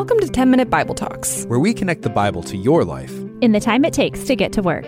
Welcome to 10 Minute Bible Talks, where we connect the Bible to your life in the time it takes to get to work.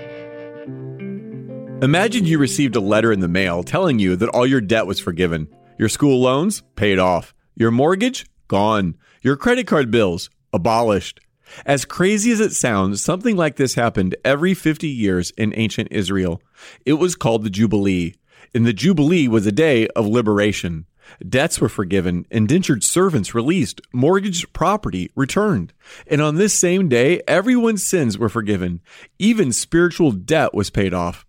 Imagine you received a letter in the mail telling you that all your debt was forgiven. Your school loans paid off. Your mortgage gone. Your credit card bills abolished. As crazy as it sounds, something like this happened every 50 years in ancient Israel. It was called the Jubilee. And the Jubilee was a day of liberation. Debts were forgiven, indentured servants released, mortgaged property returned. And on this same day, everyone's sins were forgiven. Even spiritual debt was paid off.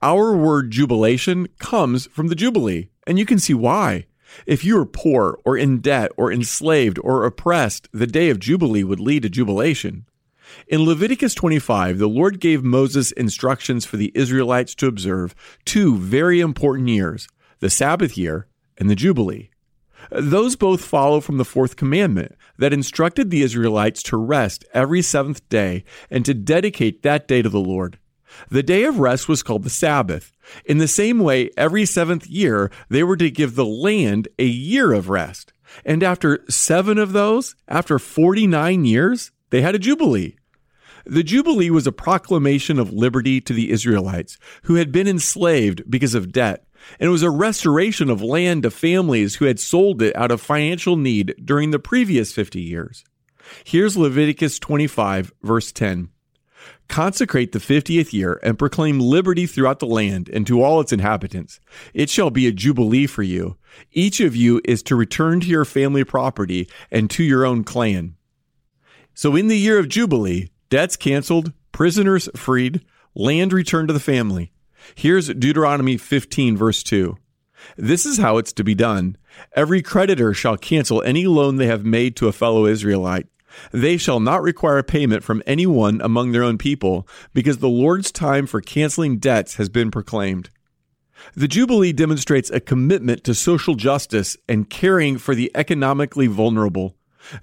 Our word jubilation comes from the Jubilee, and you can see why. If you were poor or in debt or enslaved or oppressed, the day of Jubilee would lead to jubilation. In Leviticus 25, the Lord gave Moses instructions for the Israelites to observe two very important years the Sabbath year and the Jubilee. Those both follow from the fourth commandment that instructed the Israelites to rest every seventh day and to dedicate that day to the Lord. The day of rest was called the Sabbath. In the same way, every seventh year, they were to give the land a year of rest. And after seven of those, after 49 years, they had a Jubilee. The Jubilee was a proclamation of liberty to the Israelites who had been enslaved because of debt and it was a restoration of land to families who had sold it out of financial need during the previous 50 years. Here's Leviticus 25, verse 10. Consecrate the fiftieth year and proclaim liberty throughout the land and to all its inhabitants. It shall be a jubilee for you. Each of you is to return to your family property and to your own clan. So in the year of jubilee, debts canceled, prisoners freed, land returned to the family. Here's Deuteronomy 15, verse 2. This is how it's to be done. Every creditor shall cancel any loan they have made to a fellow Israelite. They shall not require payment from anyone among their own people, because the Lord's time for canceling debts has been proclaimed. The Jubilee demonstrates a commitment to social justice and caring for the economically vulnerable.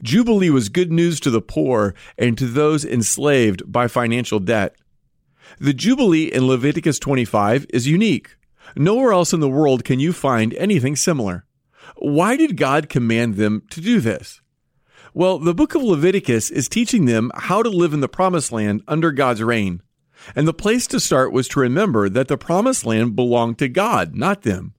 Jubilee was good news to the poor and to those enslaved by financial debt. The Jubilee in Leviticus 25 is unique. Nowhere else in the world can you find anything similar. Why did God command them to do this? Well, the book of Leviticus is teaching them how to live in the promised land under God's reign. And the place to start was to remember that the promised land belonged to God, not them.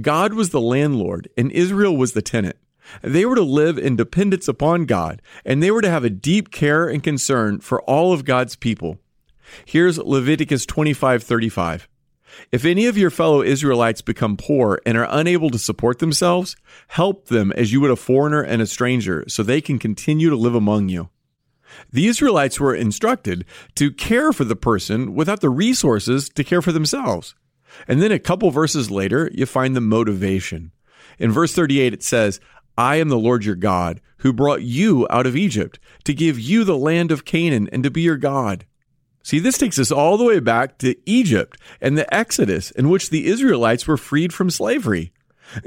God was the landlord and Israel was the tenant. They were to live in dependence upon God, and they were to have a deep care and concern for all of God's people. Here's Leviticus 25:35. If any of your fellow Israelites become poor and are unable to support themselves, help them as you would a foreigner and a stranger, so they can continue to live among you. The Israelites were instructed to care for the person without the resources to care for themselves. And then a couple verses later, you find the motivation. In verse 38, it says, I am the Lord your God, who brought you out of Egypt to give you the land of Canaan and to be your God. See, this takes us all the way back to Egypt and the Exodus, in which the Israelites were freed from slavery.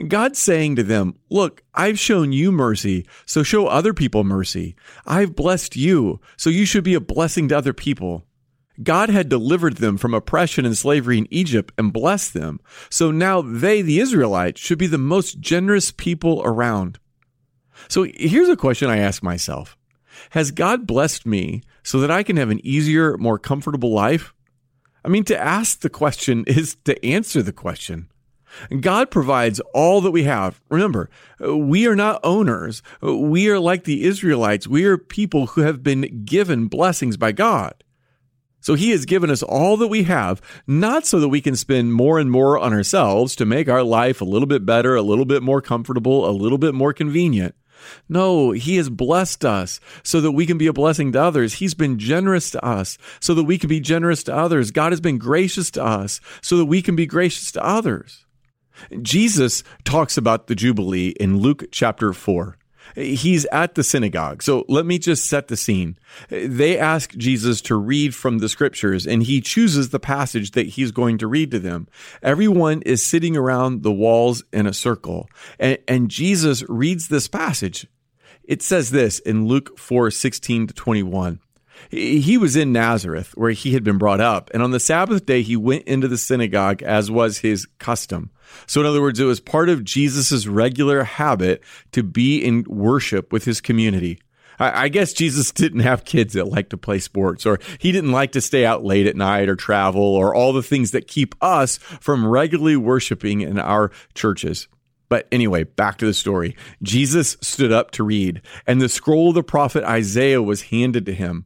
God's saying to them, Look, I've shown you mercy, so show other people mercy. I've blessed you, so you should be a blessing to other people. God had delivered them from oppression and slavery in Egypt and blessed them. So now they, the Israelites, should be the most generous people around. So here's a question I ask myself Has God blessed me so that I can have an easier, more comfortable life? I mean, to ask the question is to answer the question. God provides all that we have. Remember, we are not owners. We are like the Israelites. We are people who have been given blessings by God. So he has given us all that we have, not so that we can spend more and more on ourselves to make our life a little bit better, a little bit more comfortable, a little bit more convenient, no, He has blessed us so that we can be a blessing to others. He's been generous to us so that we can be generous to others. God has been gracious to us so that we can be gracious to others. Jesus talks about the Jubilee in Luke chapter 4. He's at the synagogue. So let me just set the scene. They ask Jesus to read from the scriptures and he chooses the passage that he's going to read to them. Everyone is sitting around the walls in a circle and, and Jesus reads this passage. It says this in Luke 4, 16 to 21. He was in Nazareth, where he had been brought up, and on the Sabbath day he went into the synagogue as was his custom. So, in other words, it was part of Jesus' regular habit to be in worship with his community. I, guess Jesus didn't have kids that like to play sports, or he didn't like to stay out late at night or travel, or all the things that keep us from regularly worshiping in our churches. But anyway, back to the story. Jesus stood up to read, and the scroll of the prophet Isaiah was handed to him.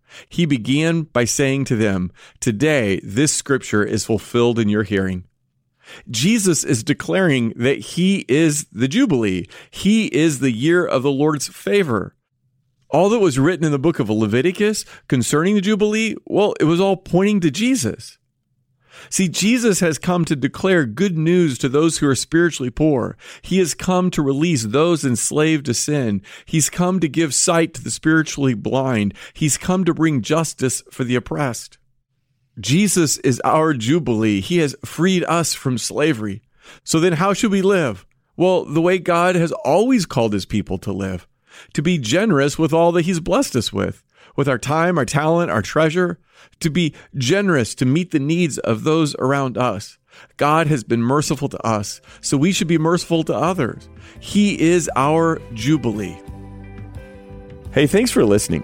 He began by saying to them, Today this scripture is fulfilled in your hearing. Jesus is declaring that he is the Jubilee. He is the year of the Lord's favor. All that was written in the book of Leviticus concerning the Jubilee, well, it was all pointing to Jesus. See, Jesus has come to declare good news to those who are spiritually poor. He has come to release those enslaved to sin. He's come to give sight to the spiritually blind. He's come to bring justice for the oppressed. Jesus is our Jubilee. He has freed us from slavery. So then, how should we live? Well, the way God has always called his people to live to be generous with all that he's blessed us with, with our time, our talent, our treasure, to be generous to meet the needs of those around us. God has been merciful to us, so we should be merciful to others. He is our Jubilee. Hey, thanks for listening.